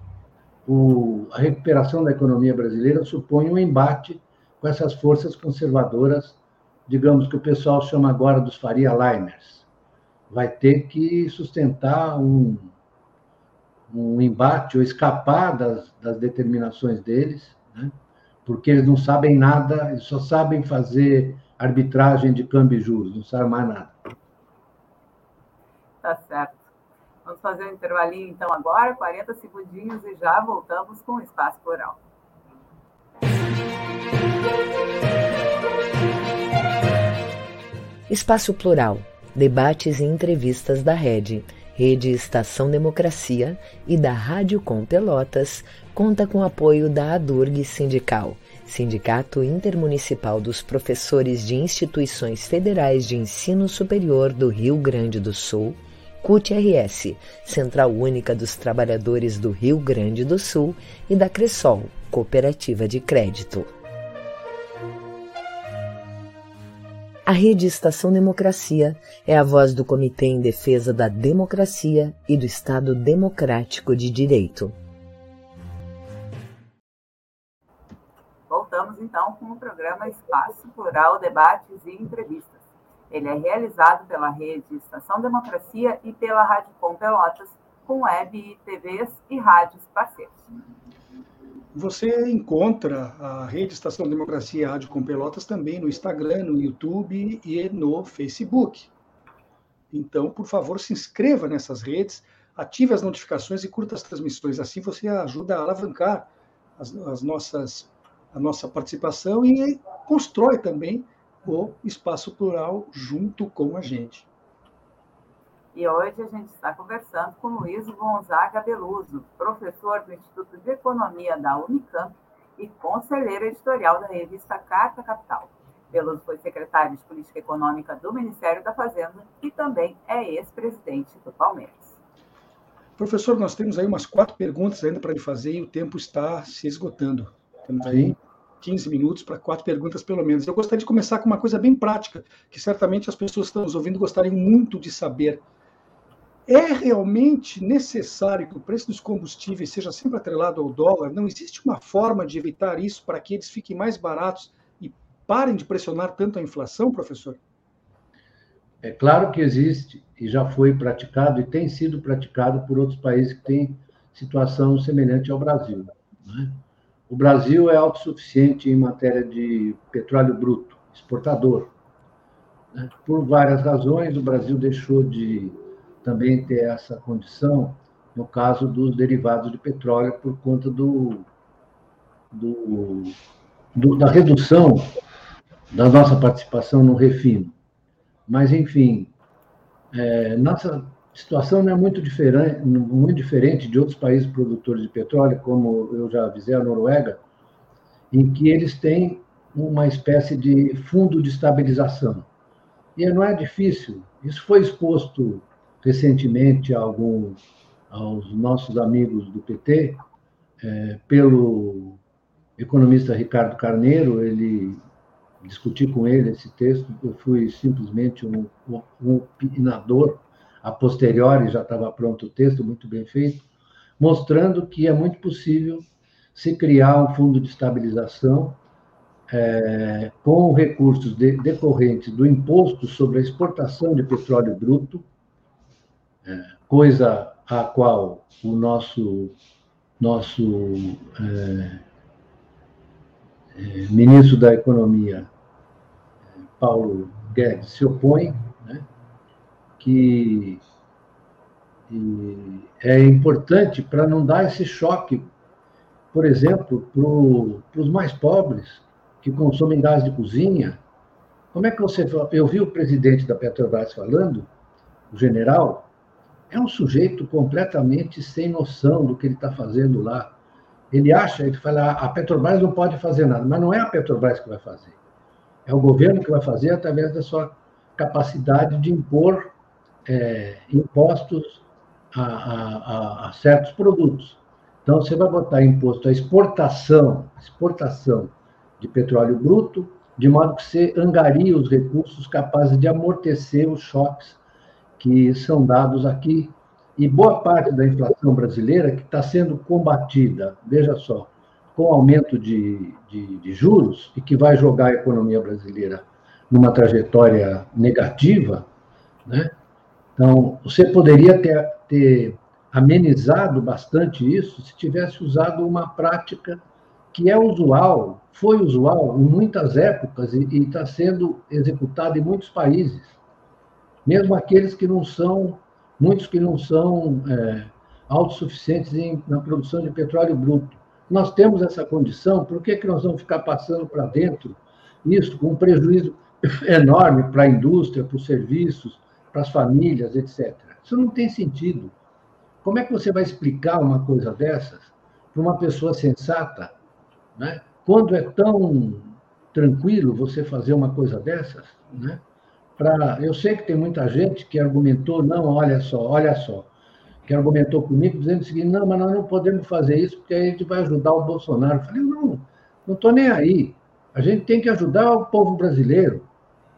o, a recuperação da economia brasileira supõe um embate com essas forças conservadoras, digamos que o pessoal chama agora dos Faria Liners vai ter que sustentar um, um embate ou escapar das, das determinações deles, né? porque eles não sabem nada, eles só sabem fazer arbitragem de câmbio e juros, não sabem mais nada. Tá certo. Vamos fazer um intervalinho então agora, 40 segundinhos e já voltamos com o Espaço Plural. Espaço Plural, debates e entrevistas da Rede, Rede Estação Democracia e da Rádio Com Pelotas, conta com apoio da ADURG Sindical, Sindicato Intermunicipal dos Professores de Instituições Federais de Ensino Superior do Rio Grande do Sul, CUT-RS, Central Única dos Trabalhadores do Rio Grande do Sul e da Cressol, Cooperativa de Crédito. A Rede Estação Democracia é a voz do Comitê em Defesa da Democracia e do Estado Democrático de Direito. Voltamos então com o programa Espaço Plural Debates e Entrevistas. Ele é realizado pela Rede Estação Democracia e pela Rádio Com Pelotas, com web, TVs e rádios parceiros. Você encontra a Rede Estação Democracia e Rádio Com Pelotas também no Instagram, no YouTube e no Facebook. Então, por favor, se inscreva nessas redes, ative as notificações e curta as transmissões. Assim você ajuda a alavancar as, as nossas, a nossa participação e constrói também o espaço plural junto com a gente. E hoje a gente está conversando com Luiz Gonzaga Beluso, professor do Instituto de Economia da Unicamp e conselheiro editorial da revista Carta Capital. Beluso foi secretário de Política Econômica do Ministério da Fazenda e também é ex-presidente do Palmeiras. Professor, nós temos aí umas quatro perguntas ainda para lhe fazer e o tempo está se esgotando. Temos aí 15 minutos para quatro perguntas, pelo menos. Eu gostaria de começar com uma coisa bem prática, que certamente as pessoas que estão nos ouvindo gostariam muito de saber. É realmente necessário que o preço dos combustíveis seja sempre atrelado ao dólar? Não existe uma forma de evitar isso para que eles fiquem mais baratos e parem de pressionar tanto a inflação, professor? É claro que existe e já foi praticado e tem sido praticado por outros países que têm situação semelhante ao Brasil. Né? O Brasil é autossuficiente em matéria de petróleo bruto, exportador. Né? Por várias razões, o Brasil deixou de também ter essa condição no caso dos derivados de petróleo por conta do, do, do, da redução da nossa participação no refino. Mas, enfim, é, nossa situação não é muito diferente, muito diferente de outros países produtores de petróleo, como eu já avisei, a Noruega, em que eles têm uma espécie de fundo de estabilização. E não é difícil. Isso foi exposto recentemente a algum, aos nossos amigos do PT, é, pelo economista Ricardo Carneiro, ele discuti com ele esse texto, eu fui simplesmente um, um opinador, a posteriori já estava pronto o texto, muito bem feito, mostrando que é muito possível se criar um fundo de estabilização é, com recursos de, decorrentes do imposto sobre a exportação de petróleo bruto, é, coisa a qual o nosso, nosso é, é, ministro da Economia, Paulo Guedes, se opõe, que é importante para não dar esse choque, por exemplo, para os mais pobres que consomem gás de cozinha. Como é que você. Eu vi o presidente da Petrobras falando, o general, é um sujeito completamente sem noção do que ele está fazendo lá. Ele acha, ele fala, a Petrobras não pode fazer nada, mas não é a Petrobras que vai fazer. É o governo que vai fazer através da sua capacidade de impor é, impostos a, a, a, certos produtos. Então, você vai botar imposto à exportação, exportação de petróleo bruto, de modo que você angaria os recursos capazes de amortecer os choques que são dados aqui, e boa parte da inflação brasileira que está sendo combatida, veja só, com aumento de, de, de juros e que vai jogar a economia brasileira numa trajetória negativa, né? Então, você poderia ter, ter amenizado bastante isso se tivesse usado uma prática que é usual, foi usual em muitas épocas e está sendo executada em muitos países mesmo aqueles que não são muitos que não são é, autossuficientes em, na produção de petróleo bruto. Nós temos essa condição, por que, que nós vamos ficar passando para dentro isso com um prejuízo enorme para a indústria, para os serviços, para as famílias, etc. Isso não tem sentido. Como é que você vai explicar uma coisa dessas para uma pessoa sensata, né? quando é tão tranquilo você fazer uma coisa dessas? Né? Pra, eu sei que tem muita gente que argumentou, não, olha só, olha só, que argumentou comigo dizendo o seguinte, não, mas nós não podemos fazer isso porque a gente vai ajudar o Bolsonaro. Eu falei, não, não estou nem aí. A gente tem que ajudar o povo brasileiro.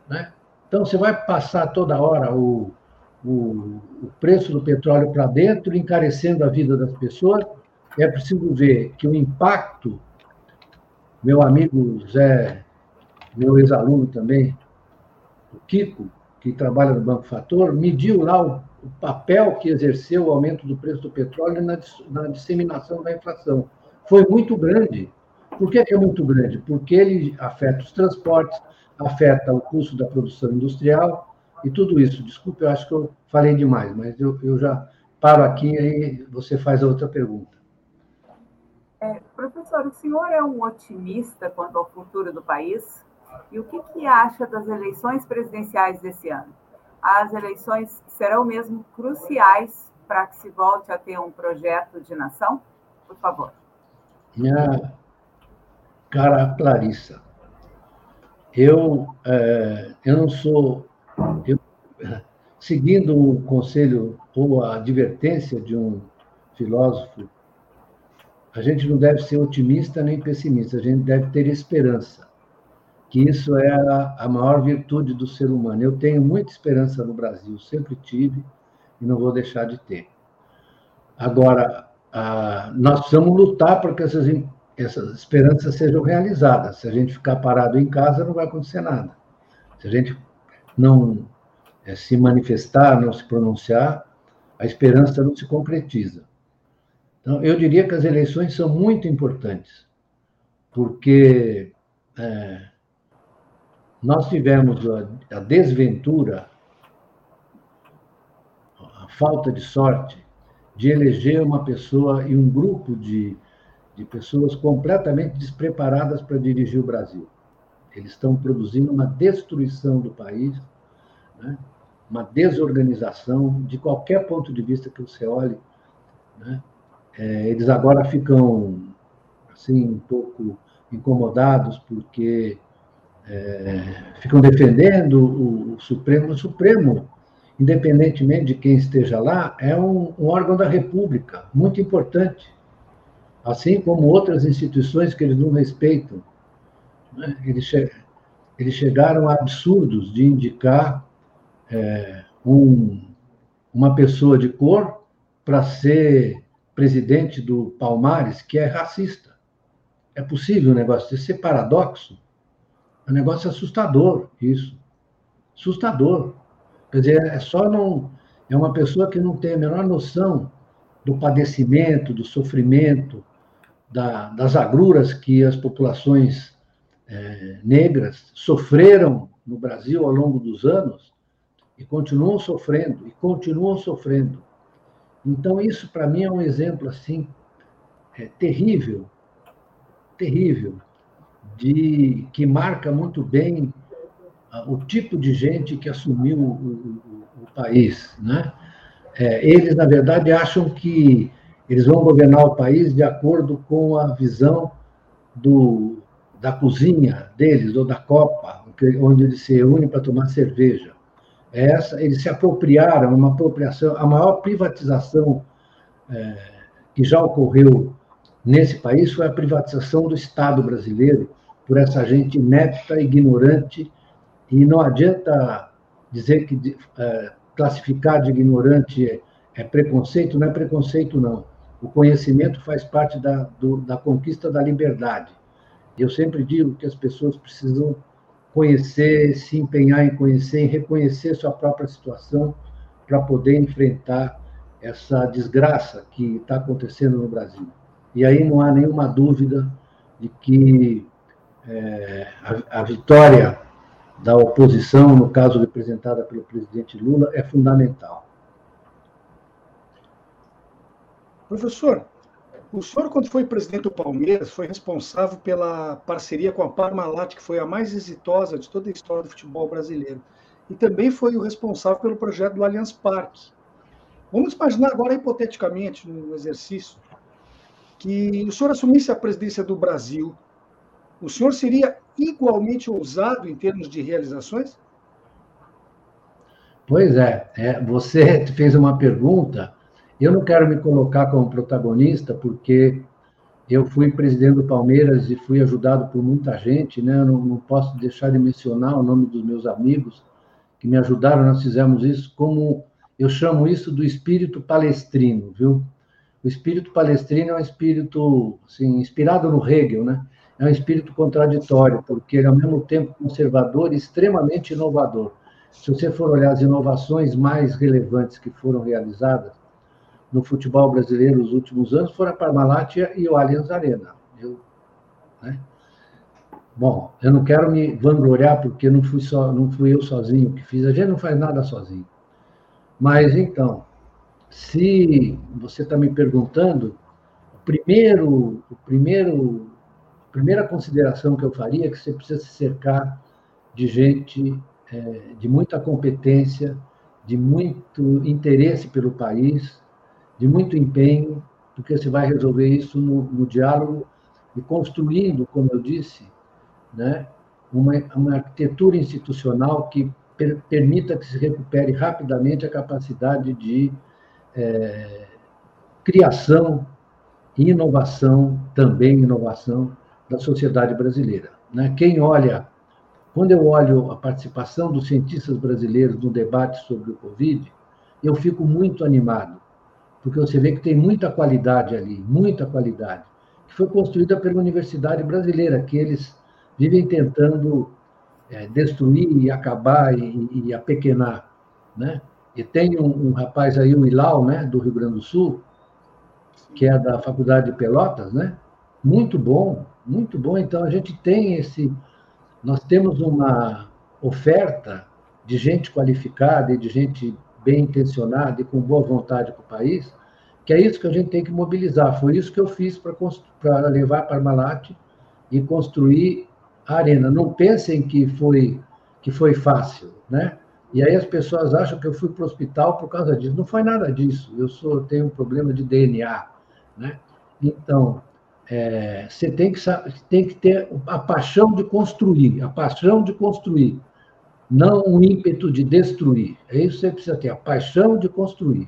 Né? Então, você vai passar toda hora o, o, o preço do petróleo para dentro, encarecendo a vida das pessoas. É preciso ver que o impacto, meu amigo Zé, meu ex-aluno também, o Kiko, que trabalha no Banco Fator, mediu lá o, o, papel que exerceu o aumento do preço do petróleo na, na disseminação da inflação. Foi muito grande. Por que, que é muito grande? Porque ele afeta os transportes, afeta o custo da produção industrial e tudo isso. Desculpe, eu acho que eu falei demais, mas eu, eu já paro aqui e aí você faz a outra pergunta. É, professor, o senhor é um otimista quanto ao futuro do país? E o que, que acha das eleições presidenciais desse ano? As eleições serão mesmo cruciais para que se volte a ter um projeto de nação? Por favor. Minha cara Clarissa, eu, é, eu não sou. Eu, seguindo o conselho ou a advertência de um filósofo, a gente não deve ser otimista nem pessimista, a gente deve ter esperança, que isso é a, a maior virtude do ser humano. Eu tenho muita esperança no Brasil, sempre tive e não vou deixar de ter. Agora, a, nós precisamos lutar para que essas essas esperanças sejam realizadas. Se a gente ficar parado em casa, não vai acontecer nada. Se a gente não é, se manifestar, não se pronunciar, a esperança não se concretiza. Então, eu diria que as eleições são muito importantes, porque é, nós tivemos a, a desventura, a falta de sorte de eleger uma pessoa e um grupo de de pessoas completamente despreparadas para dirigir o Brasil. Eles estão produzindo uma destruição do país, né? uma desorganização, de qualquer ponto de vista que você olhe. Né? É, eles agora ficam assim um pouco incomodados porque é, ficam defendendo o, o, Supremo. O Supremo, independentemente de quem esteja lá, é um, um órgão da República muito importante assim como outras instituições que eles não respeitam. Né? Eles, che eles chegaram a absurdos de indicar é, um, uma pessoa de cor para ser presidente do Palmares, que é racista. É possível um negócio desse? Isso é paradoxo? É um negócio assustador, isso. Assustador. Quer dizer, é só não. É uma pessoa que não tem a menor noção do padecimento, do sofrimento, da, das agruras que as populações é, negras sofreram no Brasil ao longo dos anos e continuam sofrendo e continuam sofrendo. Então isso para mim é um exemplo assim é, terrível, terrível de que marca muito bem o tipo de gente que assumiu o, o, o país, né? É, eles na verdade acham que eles vão governar o país de acordo com a visão do, da cozinha deles, ou da copa, onde eles se reúnem para tomar cerveja. Essa, eles se apropriaram, uma apropriação, a maior privatização é, que já ocorreu nesse país foi a privatização do Estado brasileiro por essa gente inepta, ignorante, e não adianta dizer que é, classificar de ignorante é, é preconceito, não é preconceito, não. O conhecimento faz parte da, do, da conquista da liberdade. Eu sempre digo que as pessoas precisam conhecer, se empenhar em conhecer, em reconhecer sua própria situação para poder enfrentar essa desgraça que está acontecendo no Brasil. E aí não há nenhuma dúvida de que é, a, a, vitória da oposição, no caso representada pelo presidente Lula, é fundamental. Professor, o senhor, quando foi presidente do Palmeiras, foi responsável pela parceria com a Parmalat, que foi a mais exitosa de toda a história do futebol brasileiro. E também foi o responsável pelo projeto do Allianz Parque. Vamos imaginar agora, hipoteticamente, no exercício, que o senhor assumisse a presidência do Brasil. O senhor seria igualmente ousado em termos de realizações? Pois é, é você fez uma pergunta eu não quero me colocar como protagonista, porque eu fui presidente do Palmeiras e fui ajudado por muita gente, né? Eu não, não posso deixar de mencionar o nome dos meus amigos que me ajudaram. Nós fizemos isso como eu chamo isso do espírito palestrino, viu? O espírito palestrino é um espírito assim, inspirado no Hegel, né? É um espírito contraditório, porque ele é ao mesmo tempo conservador e extremamente inovador. Se você for olhar as inovações mais relevantes que foram realizadas, no futebol brasileiro nos últimos anos foram a Parmalat e o Allianz Arena. Eu, né? Bom, eu não quero me vangloriar porque não fui, só, não fui eu sozinho que fiz, a gente não faz nada sozinho. Mas então, se você está me perguntando, o primeiro, o primeiro, a primeira consideração que eu faria é que você precisa se cercar de gente é, de muita competência, de muito interesse pelo país, de muito empenho, porque você vai resolver isso no, no diálogo e construindo, como eu disse, né, uma, uma arquitetura institucional que per, permita que se recupere rapidamente a capacidade de é, criação e inovação, também inovação, da sociedade brasileira. Né? Quem olha, quando eu olho a participação dos cientistas brasileiros no debate sobre o Covid, eu fico muito animado, porque você vê que tem muita qualidade ali, muita qualidade, que foi construída pela Universidade Brasileira, que eles vivem tentando é, destruir e acabar e, e apequenar, né? E tem um, um, rapaz aí, o Ilau, né, do Rio Grande do Sul, que é da Faculdade de Pelotas, né? Muito bom, muito bom. Então a gente tem esse, nós temos uma oferta de gente qualificada e de gente bem intencionada e com boa vontade com o país, que é isso que a gente tem que mobilizar. Foi isso que eu fiz para levar para Parmalat e construir a arena. Não pensem que foi que foi fácil, né? E aí as pessoas acham que eu fui para o hospital por causa disso. Não foi nada disso. Eu sou tenho um problema de DNA, né? Então é, você tem que tem que ter a paixão de construir, a paixão de construir não um ímpeto de destruir. É isso que você precisa ter, a paixão de construir.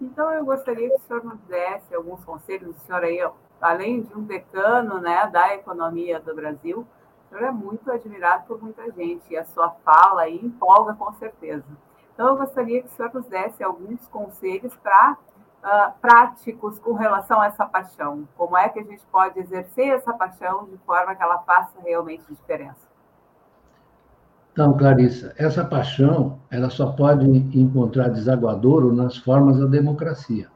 Então, eu gostaria que o senhor nos desse alguns conselhos. O senhor aí, além de um decano né, da economia do Brasil, o senhor é muito admirado por muita gente e a sua fala aí empolga com certeza. Então, eu gostaria que o senhor nos desse alguns conselhos para uh, práticos com relação a essa paixão. Como é que a gente pode exercer essa paixão de forma que ela faça realmente diferença? Então, Clarissa, essa paixão ela só pode encontrar desaguadouro nas formas da democracia,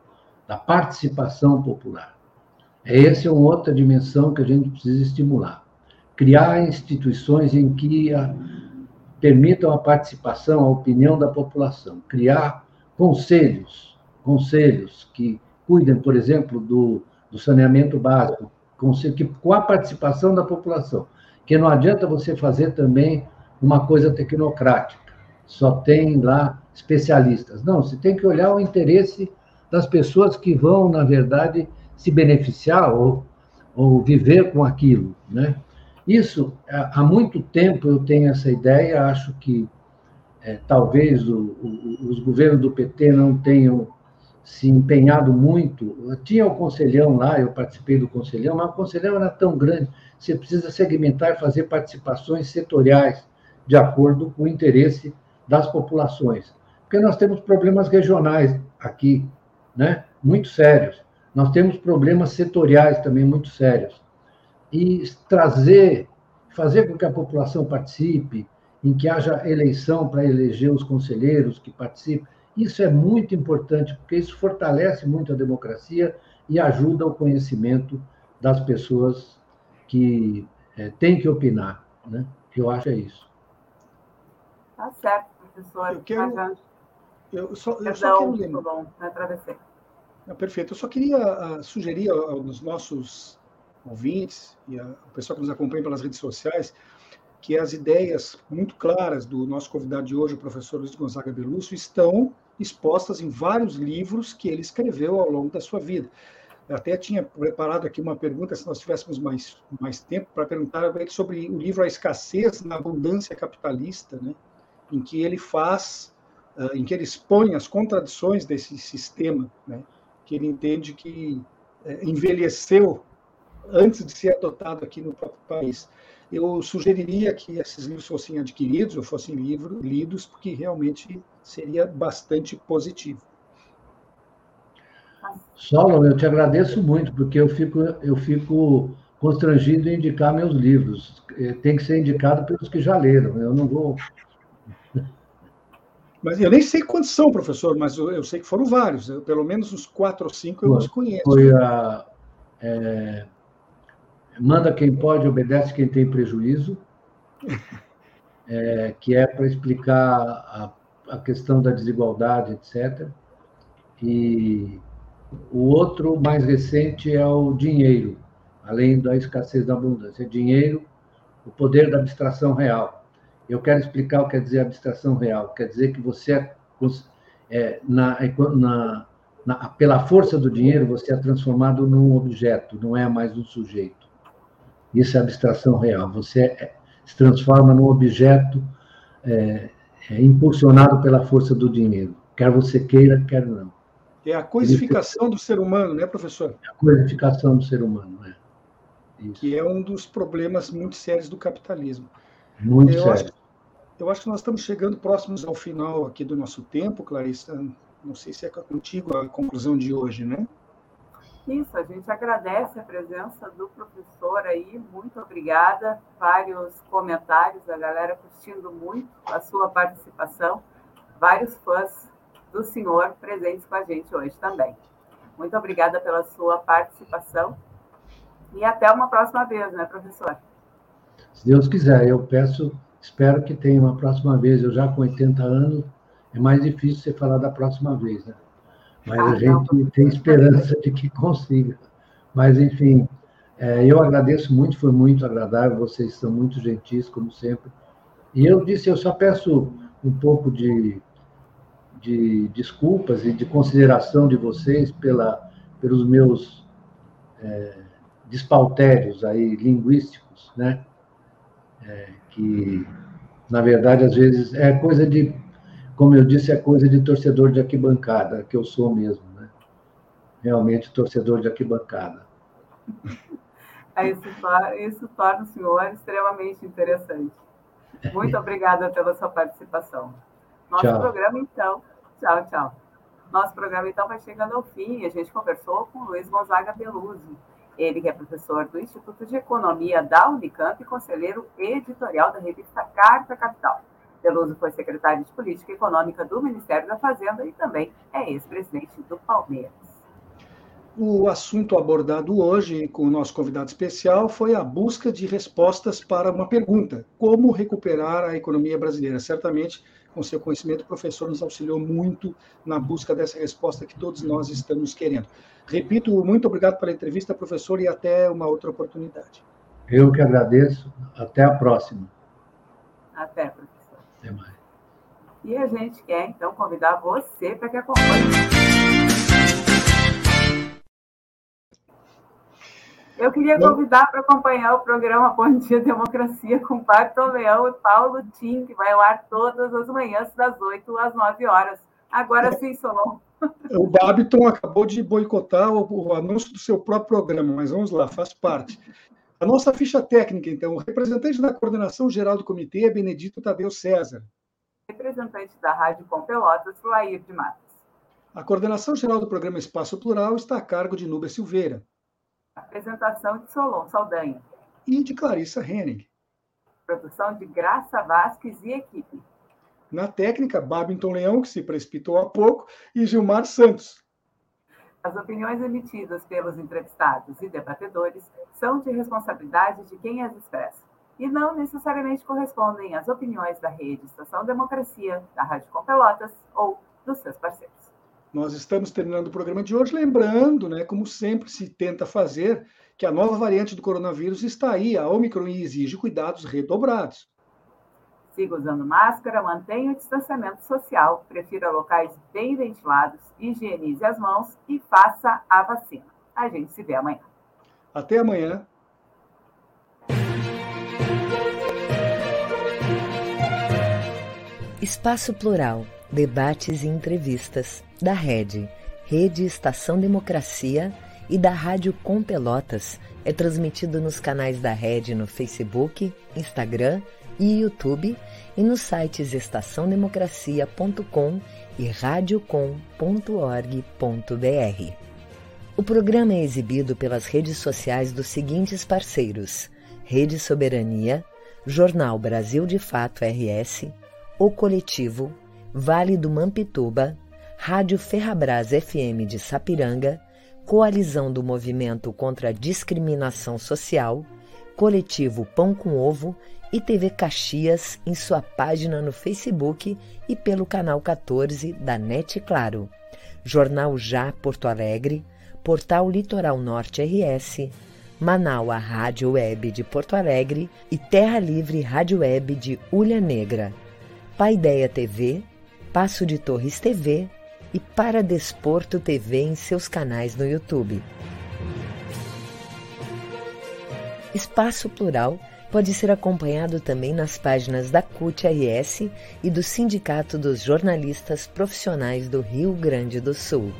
da participação popular. Essa é uma outra dimensão que a gente precisa estimular. Criar instituições em que a, permitam a participação, a opinião da população. Criar conselhos, conselhos que cuidem, por exemplo, do, do saneamento básico, que, com a participação da população. Que não adianta você fazer também uma coisa tecnocrática, só tem lá especialistas. Não, você tem que olhar o interesse das pessoas que vão, na verdade, se beneficiar ou, ou viver com aquilo, né? Isso, há muito tempo eu tenho essa ideia, acho que é, talvez o, o, os governos do PT não tenham se empenhado muito. Tinha o conselhão lá, eu participei do conselhão, mas o conselhão era tão grande, você precisa segmentar e fazer participações setoriais de acordo com o interesse das populações. Porque nós temos problemas regionais aqui, né? muito sérios. Nós temos problemas setoriais também muito sérios. E trazer, fazer com que a população participe, em que haja eleição para eleger os conselheiros que participem, isso é muito importante, porque isso fortalece muito a democracia e ajuda o conhecimento das pessoas que é, têm que opinar. Né? Eu acho é isso. Tá certo, professor. Eu quero. Eu só, eu só quero lembrar. perfeito. Eu só queria uh, sugerir aos nossos ouvintes e ao pessoal que nos acompanha pelas redes sociais que as ideias muito claras do nosso convidado de hoje, o professor Luiz Gonzaga Belúcio, estão expostas em vários livros que ele escreveu ao longo da sua vida. Eu até tinha preparado aqui uma pergunta, se nós tivéssemos mais, mais tempo, para perguntar sobre o livro A Escassez na Abundância Capitalista, né? Em que ele faz, uh, em que ele expõe as contradições desse sistema, né? que ele entende que uh, envelheceu antes de ser adotado aqui no próprio país. Eu sugeriria que esses livros fossem adquiridos ou fossem livro, lidos, porque realmente seria bastante positivo. Solon, eu te agradeço muito, porque eu fico, eu fico constrangido em indicar meus livros. Eh, tem que ser indicado pelos que já leram. Eu não vou. Mas eu nem sei quantos são, professor, mas eu, sei que foram vários. Eu, pelo menos uns quatro ou cinco eu os conheço. Foi a. É, manda quem pode, obedece quem tem prejuízo, é, que é para explicar a, a questão da desigualdade, etc. E o outro mais recente é o dinheiro, além da escassez da abundância. Dinheiro, o poder da abstração real. Eu quero explicar o que quer dizer abstração real. Quer dizer que você, é, é na, na, na, pela força do dinheiro, você é transformado num objeto, não é mais um sujeito. Isso é abstração real. Você é, se transforma num objeto é, é, impulsionado pela força do dinheiro, quer você queira, quer não. É a coisificação do ser humano, né, professor? É a coisificação do ser humano, né? Isso. Que é um dos problemas muito sérios do capitalismo. Muito eu sério. Acho, eu acho que nós estamos chegando próximos ao final aqui do nosso tempo, Clarissa. Não sei se é contigo a conclusão de hoje, né? Isso, a gente agradece a presença do professor aí, muito obrigada. Vários comentários, a galera curtindo muito a sua participação. Vários fãs do senhor presentes com a gente hoje também. Muito obrigada pela sua participação e até uma próxima vez, né, professor? Se Deus quiser, eu peço, espero que tenha uma próxima vez. Eu já com 80 anos, é mais difícil você falar da próxima vez, né? Mas ah, a gente não. tem esperança de que consiga. Mas, enfim, é, eu agradeço muito, foi muito agradável, vocês são muito gentis, como sempre. E eu disse, eu só peço um pouco de de desculpas e de consideração de vocês pela, pelos meus é, despautérios aí linguísticos, né? É, que, na verdade, às vezes é coisa de, como eu disse, é coisa de torcedor de arquibancada, que eu sou mesmo, né? Realmente torcedor de arquibancada. Isso, isso torna o senhor extremamente interessante. Muito obrigada pela sua participação. Nosso Tchau. programa, então, Tchau, tchau. Nosso programa, então, vai chegando ao fim. A gente conversou com o Luiz Gonzaga Beluso. Ele que é professor do Instituto de Economia da Unicamp e conselheiro editorial da revista Carta Capital. Beluso foi secretário de Política Econômica do Ministério da Fazenda e também é ex-presidente do Palmeiras. O assunto abordado hoje com o nosso convidado especial foi a busca de respostas para uma pergunta: como recuperar a economia brasileira? Certamente com seu conhecimento, o professor nos auxiliou muito na busca dessa resposta que todos nós estamos querendo. Repito, muito obrigado pela entrevista, professor, e até uma outra oportunidade. Eu que agradeço. Até a próxima. Até, professor. Até mais. E a gente quer, então, convidar você para que acompanhe Eu queria convidar para acompanhar o programa Bom Dia Democracia com Pacto Leão e Paulo Tim, que vai ao ar todas as manhãs, das 8 às 9 horas. Agora sim, Solon. O Babiton acabou de boicotar o, o, anúncio do seu próprio programa, mas vamos lá, faz parte. A nossa ficha técnica, então, o representante da coordenação geral do comitê é Benedito Tadeu César. Representante da Rádio Com Pelotas, Lair de Matos. A coordenação geral do programa Espaço Plural está a cargo de Núbia Silveira. Apresentação de Solon Saldanha. E de Clarissa Henning. Produção de Graça Vasques e equipe. Na técnica, Babington Leão, que se precipitou há pouco, e Gilmar Santos. As opiniões emitidas pelos entrevistados e debatedores são de responsabilidade de quem as expressa e não necessariamente correspondem às opiniões da Rede Estação Democracia, da Rádio Com Pelotas ou dos seus parceiros. Nós estamos terminando o programa de hoje, lembrando, né, como sempre se tenta fazer, que a nova variante do coronavírus está aí, a Omicron, e exige cuidados redobrados. Siga usando máscara, mantenha o distanciamento social, prefira locais bem ventilados, higienize as mãos e faça a vacina. A gente se vê amanhã. Até amanhã. Espaço Plural, debates e entrevistas da Rede, Rede Estação Democracia e da Rádio Com Pelotas é transmitido nos canais da Rede no Facebook, Instagram e YouTube e nos sites estaçãodemocracia.com e radiocom.org.br. O programa é exibido pelas redes sociais dos seguintes parceiros: Rede Soberania, Jornal Brasil de Fato RS, O Coletivo, Vale do Mampituba, Rádio Ferrabras FM de Sapiranga, Coalizão do Movimento contra a Discriminação Social, Coletivo Pão com Ovo e TV Caxias em sua página no Facebook e pelo canal 14 da NET Claro, Jornal Já Porto Alegre, Portal Litoral Norte RS, Manaua Rádio Web de Porto Alegre e Terra Livre Rádio Web de Ulha Negra, Paideia TV, Passo de Torres TV e Para Desporto TV em seus canais no YouTube. Espaço Plural pode ser acompanhado também nas páginas da CUT-RS e do Sindicato dos Jornalistas Profissionais do Rio Grande do Sul.